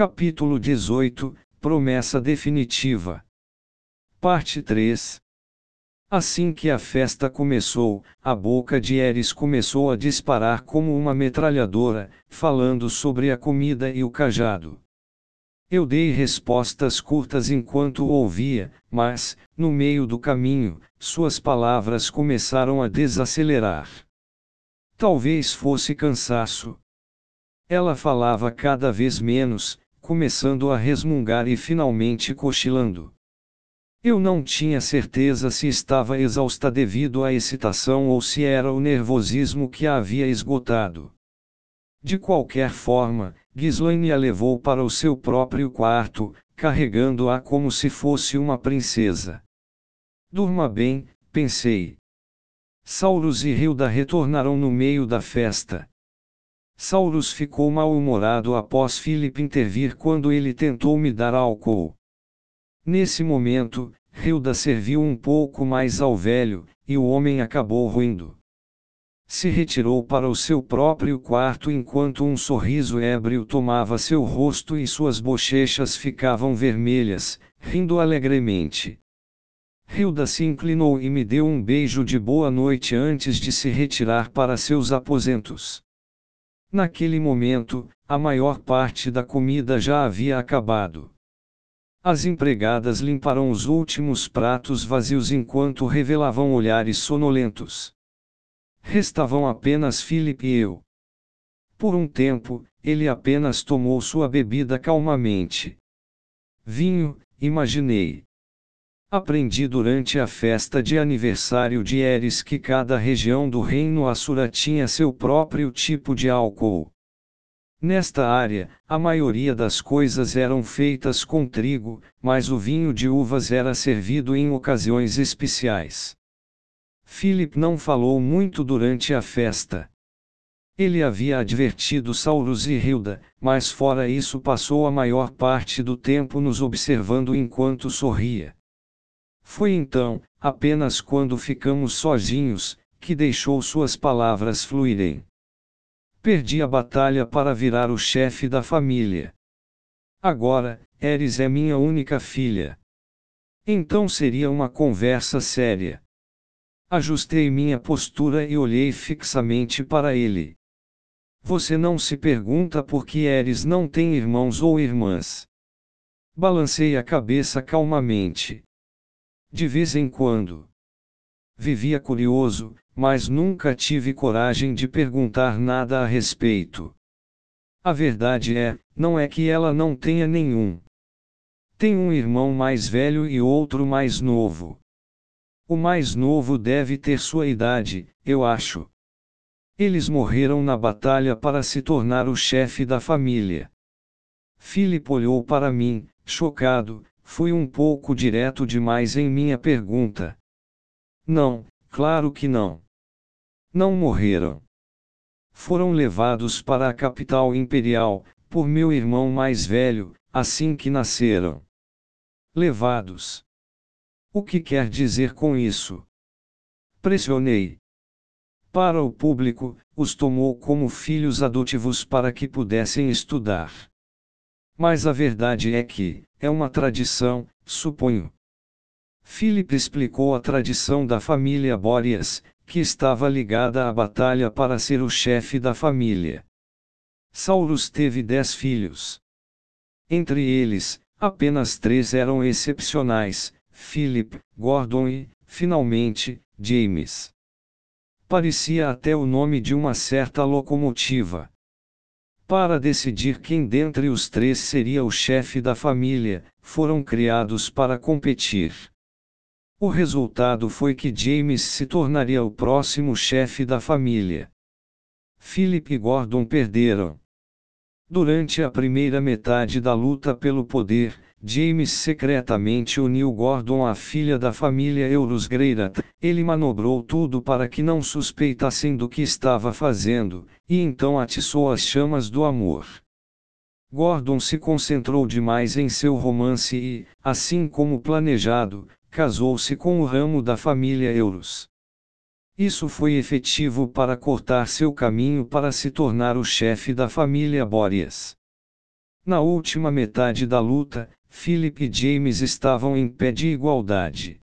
Capítulo 18 Promessa Definitiva. Parte 3 Assim que a festa começou, a boca de Eris começou a disparar como uma metralhadora, falando sobre a comida e o cajado. Eu dei respostas curtas enquanto ouvia, mas, no meio do caminho, suas palavras começaram a desacelerar. Talvez fosse cansaço. Ela falava cada vez menos, começando a resmungar e finalmente cochilando. Eu não tinha certeza se estava exausta devido à excitação ou se era o nervosismo que a havia esgotado. De qualquer forma, Ghislaine a levou para o seu próprio quarto, carregando-a como se fosse uma princesa. Durma bem, pensei. Saulus e Hilda retornaram no meio da festa. Saulus ficou mal-humorado após Philip intervir quando ele tentou me dar álcool. Nesse momento, Hilda serviu um pouco mais ao velho, e o homem acabou ruindo se retirou para o seu próprio quarto enquanto um sorriso ébrio tomava seu rosto e suas bochechas ficavam vermelhas, rindo alegremente. Hilda se inclinou e me deu um beijo de boa noite antes de se retirar para seus aposentos. Naquele momento, a maior parte da comida já havia acabado. As empregadas limparam os últimos pratos vazios enquanto revelavam olhares sonolentos. Restavam apenas Philip e eu. Por um tempo, ele apenas tomou sua bebida calmamente. Vinho, imaginei. Aprendi durante a festa de aniversário de Eris que cada região do reino Assura tinha seu próprio tipo de álcool. Nesta área, a maioria das coisas eram feitas com trigo, mas o vinho de uvas era servido em ocasiões especiais. Philip não falou muito durante a festa. Ele havia advertido Saulus e Hilda, mas fora isso passou a maior parte do tempo nos observando enquanto sorria. Foi então, apenas quando ficamos sozinhos, que deixou suas palavras fluírem. Perdi a batalha para virar o chefe da família. Agora, Eris é minha única filha. Então seria uma conversa séria. Ajustei minha postura e olhei fixamente para ele. Você não se pergunta por que Eres não tem irmãos ou irmãs. Balancei a cabeça calmamente. De vez em quando. Vivia curioso, mas nunca tive coragem de perguntar nada a respeito. A verdade é, não é que ela não tenha nenhum. Tem um irmão mais velho e outro mais novo. O mais novo deve ter sua idade, eu acho. Eles morreram na batalha para se tornar o chefe da família. Philip olhou para mim, chocado, fui um pouco direto demais em minha pergunta. Não, claro que não. Não morreram. Foram levados para a capital imperial, por meu irmão mais velho, assim que nasceram. Levados. O que quer dizer com isso? Pressionei. Para o público, os tomou como filhos adotivos para que pudessem estudar. Mas a verdade é que, é uma tradição, suponho. Philip explicou a tradição da família Boreas, que estava ligada à batalha para ser o chefe da família. Saulus teve dez filhos. Entre eles, apenas três eram excepcionais, Philip, Gordon e, finalmente, James. Parecia até o nome de uma certa locomotiva. Para decidir quem dentre os três seria o chefe da família, foram criados para competir. O resultado foi que James se tornaria o próximo chefe da família. Philip e Gordon perderam. Durante a primeira metade da luta pelo poder, James secretamente uniu Gordon à filha da família Eurus Greirat. Ele manobrou tudo para que não suspeitassem do que estava fazendo, e então atiçou as chamas do amor. Gordon se concentrou demais em seu romance e, assim como planejado, casou-se com o ramo da família Eurus. Isso foi efetivo para cortar seu caminho para se tornar o chefe da família Boreas. Na última metade da luta, Philip e James estavam em pé de igualdade.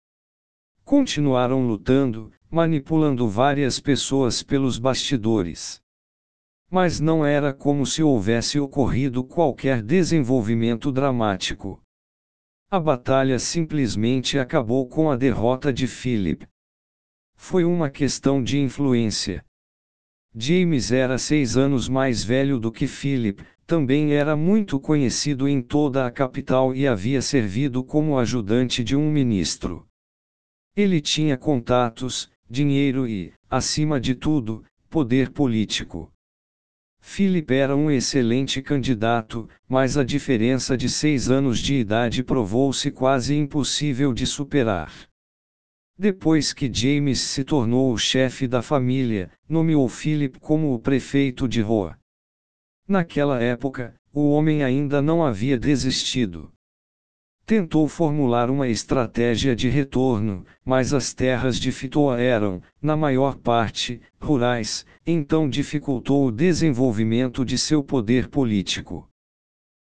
Continuaram lutando, manipulando várias pessoas pelos bastidores. Mas não era como se houvesse ocorrido qualquer desenvolvimento dramático. A batalha simplesmente acabou com a derrota de Philip. Foi uma questão de influência. James era seis anos mais velho do que Philip, também era muito conhecido em toda a capital e havia servido como ajudante de um ministro. Ele tinha contatos, dinheiro e, acima de tudo, poder político. Philip era um excelente candidato, mas a diferença de seis anos de idade provou-se quase impossível de superar. Depois que James se tornou o chefe da família, nomeou Philip como o prefeito de Roa. Naquela época, o homem ainda não havia desistido. Tentou formular uma estratégia de retorno, mas as terras de Fitoa eram, na maior parte, rurais, então dificultou o desenvolvimento de seu poder político.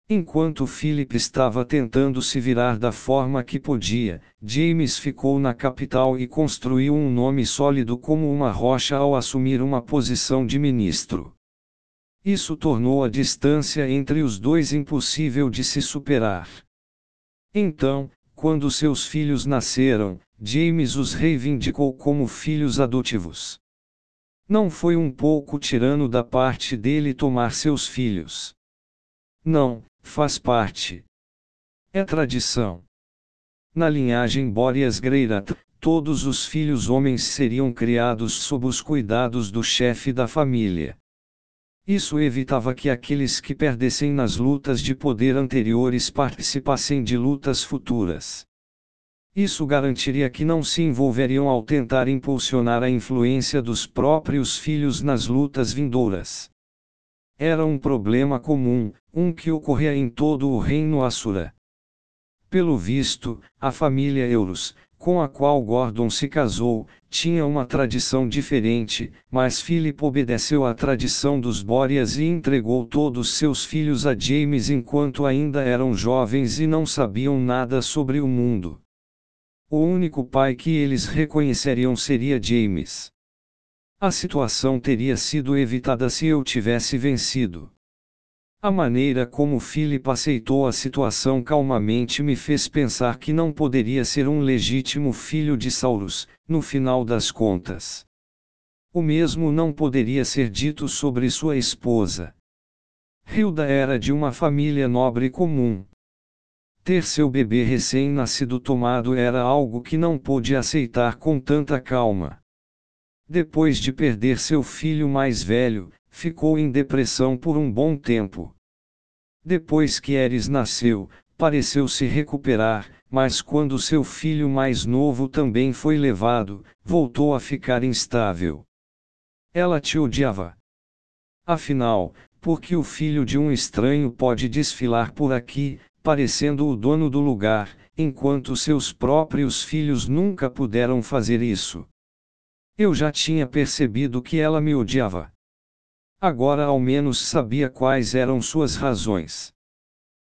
Enquanto Philip estava tentando se virar da forma que podia, James ficou na capital e construiu um nome sólido como uma rocha ao assumir uma posição de ministro. Isso tornou a distância entre os dois impossível de se superar. Então, quando seus filhos nasceram, James os reivindicou como filhos adotivos. Não foi um pouco tirano da parte dele tomar seus filhos. Não, faz parte. É tradição. Na linhagem Boreas Greirat, todos os filhos homens seriam criados sob os cuidados do chefe da família. Isso evitava que aqueles que perdessem nas lutas de poder anteriores participassem de lutas futuras. Isso garantiria que não se envolveriam ao tentar impulsionar a influência dos próprios filhos nas lutas vindouras. Era um problema comum, um que ocorria em todo o reino Assura. Pelo visto, a família Euros, com a qual Gordon se casou, tinha uma tradição diferente, mas Philip obedeceu à tradição dos Bóreas e entregou todos seus filhos a James enquanto ainda eram jovens e não sabiam nada sobre o mundo. O único pai que eles reconheceriam seria James. A situação teria sido evitada se eu tivesse vencido. A maneira como Philip aceitou a situação calmamente me fez pensar que não poderia ser um legítimo filho de Saurus, no final das contas. O mesmo não poderia ser dito sobre sua esposa. Hilda era de uma família nobre comum. Ter seu bebê recém-nascido tomado era algo que não pôde aceitar com tanta calma. Depois de perder seu filho mais velho, ficou em depressão por um bom tempo. Depois que Eris nasceu, pareceu se recuperar, mas quando seu filho mais novo também foi levado, voltou a ficar instável. Ela te odiava. Afinal, por que o filho de um estranho pode desfilar por aqui, parecendo o dono do lugar, enquanto seus próprios filhos nunca puderam fazer isso? Eu já tinha percebido que ela me odiava. Agora ao menos sabia quais eram suas razões.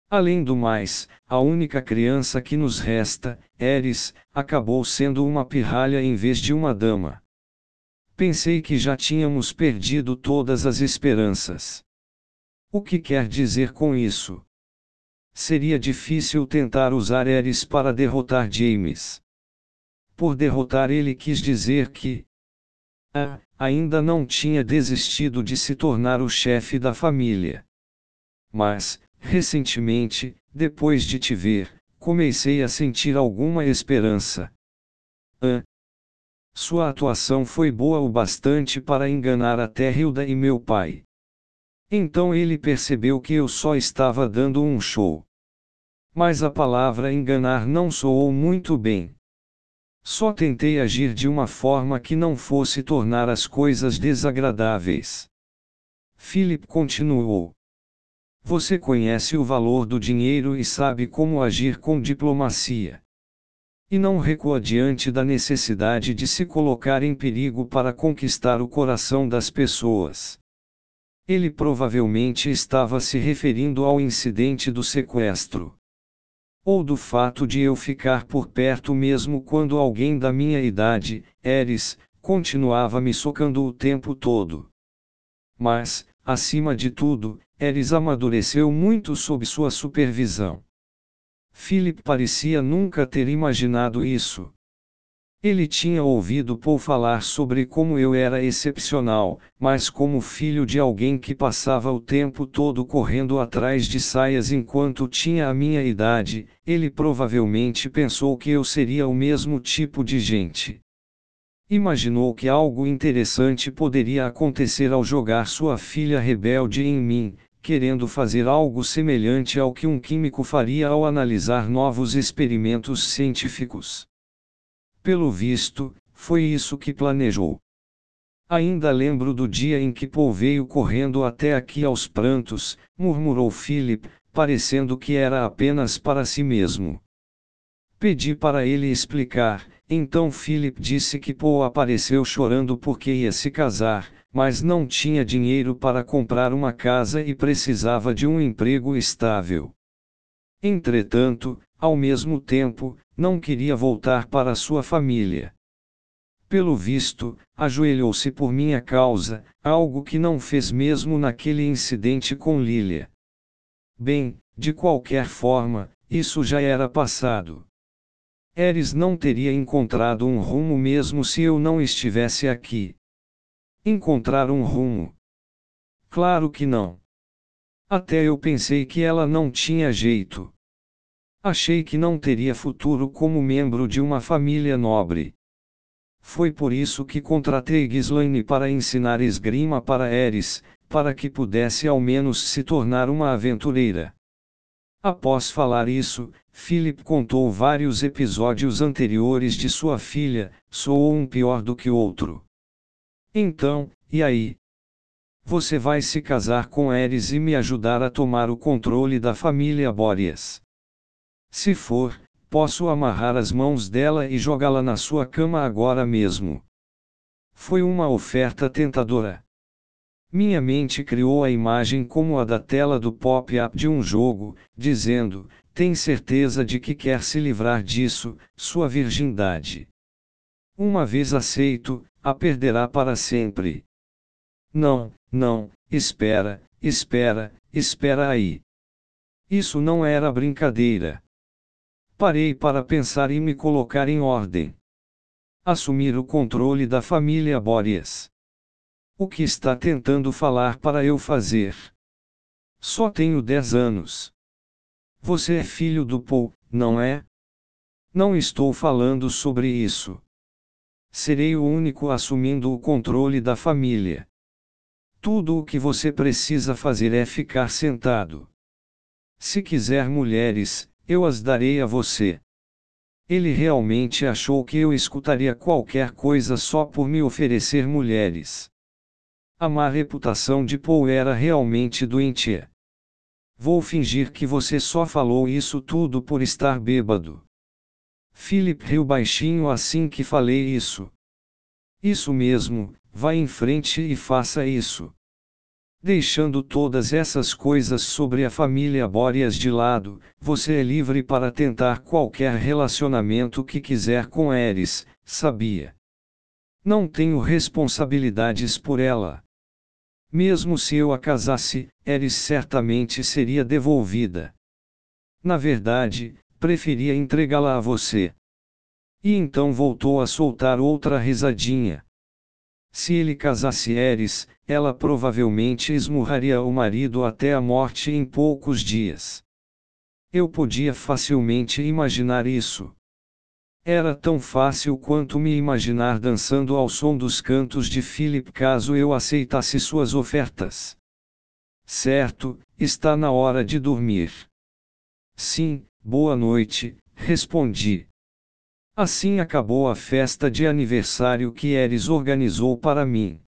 Além do mais, a única criança que nos resta, Eris, acabou sendo uma pirralha em vez de uma dama. Pensei que já tínhamos perdido todas as esperanças. O que quer dizer com isso? Seria difícil tentar usar Eris para derrotar James. Por derrotar ele quis dizer que, ah, ainda não tinha desistido de se tornar o chefe da família. Mas, recentemente, depois de te ver, comecei a sentir alguma esperança. Ah, sua atuação foi boa o bastante para enganar até Hilda e meu pai. Então ele percebeu que eu só estava dando um show. Mas a palavra enganar não soou muito bem. Só tentei agir de uma forma que não fosse tornar as coisas desagradáveis. Philip continuou. Você conhece o valor do dinheiro e sabe como agir com diplomacia. E não recua diante da necessidade de se colocar em perigo para conquistar o coração das pessoas. Ele provavelmente estava se referindo ao incidente do sequestro. Ou do fato de eu ficar por perto mesmo quando alguém da minha idade, Eris, continuava me socando o tempo todo. Mas, acima de tudo, Eris amadureceu muito sob sua supervisão. Philip parecia nunca ter imaginado isso. Ele tinha ouvido Paul falar sobre como eu era excepcional, mas como filho de alguém que passava o tempo todo correndo atrás de saias enquanto tinha a minha idade, ele provavelmente pensou que eu seria o mesmo tipo de gente. Imaginou que algo interessante poderia acontecer ao jogar sua filha rebelde em mim, querendo fazer algo semelhante ao que um químico faria ao analisar novos experimentos científicos. Pelo visto, foi isso que planejou. Ainda lembro do dia em que Paul veio correndo até aqui aos prantos, murmurou Philip, parecendo que era apenas para si mesmo. Pedi para ele explicar, então Philip disse que Paul apareceu chorando porque ia se casar, mas não tinha dinheiro para comprar uma casa e precisava de um emprego estável. Entretanto, ao mesmo tempo, não queria voltar para sua família. Pelo visto, ajoelhou-se por minha causa, algo que não fez mesmo naquele incidente com Lilia. Bem, de qualquer forma, isso já era passado. Eres não teria encontrado um rumo mesmo se eu não estivesse aqui. Encontrar um rumo? Claro que não. Até eu pensei que ela não tinha jeito. Achei que não teria futuro como membro de uma família nobre. Foi por isso que contratei Ghislaine para ensinar esgrima para Eris, para que pudesse ao menos se tornar uma aventureira. Após falar isso, Philip contou vários episódios anteriores de sua filha, soou um pior do que outro. Então, e aí? Você vai se casar com Eris e me ajudar a tomar o controle da família Boreas. Se for, posso amarrar as mãos dela e jogá-la na sua cama agora mesmo. Foi uma oferta tentadora. Minha mente criou a imagem como a da tela do pop-up de um jogo, dizendo: tem certeza de que quer se livrar disso, sua virgindade. Uma vez aceito, a perderá para sempre. Não, não, espera, espera, espera aí. Isso não era brincadeira. Parei para pensar e me colocar em ordem. Assumir o controle da família Boreas. O que está tentando falar para eu fazer? Só tenho 10 anos. Você é filho do Paul, não é? Não estou falando sobre isso. Serei o único assumindo o controle da família. Tudo o que você precisa fazer é ficar sentado. Se quiser mulheres, eu as darei a você. Ele realmente achou que eu escutaria qualquer coisa só por me oferecer mulheres. A má reputação de Paul era realmente doentia. Vou fingir que você só falou isso tudo por estar bêbado. Philip riu baixinho assim que falei isso. Isso mesmo, vá em frente e faça isso. Deixando todas essas coisas sobre a família Boreas de lado, você é livre para tentar qualquer relacionamento que quiser com Eris, sabia? Não tenho responsabilidades por ela. Mesmo se eu a casasse, Eris certamente seria devolvida. Na verdade, preferia entregá-la a você. E então voltou a soltar outra risadinha. Se ele casasse Eris, ela provavelmente esmurraria o marido até a morte em poucos dias. Eu podia facilmente imaginar isso. Era tão fácil quanto me imaginar dançando ao som dos cantos de Philip caso eu aceitasse suas ofertas. Certo, está na hora de dormir. Sim, Boa noite, respondi. Assim acabou a festa de aniversário que Eris organizou para mim.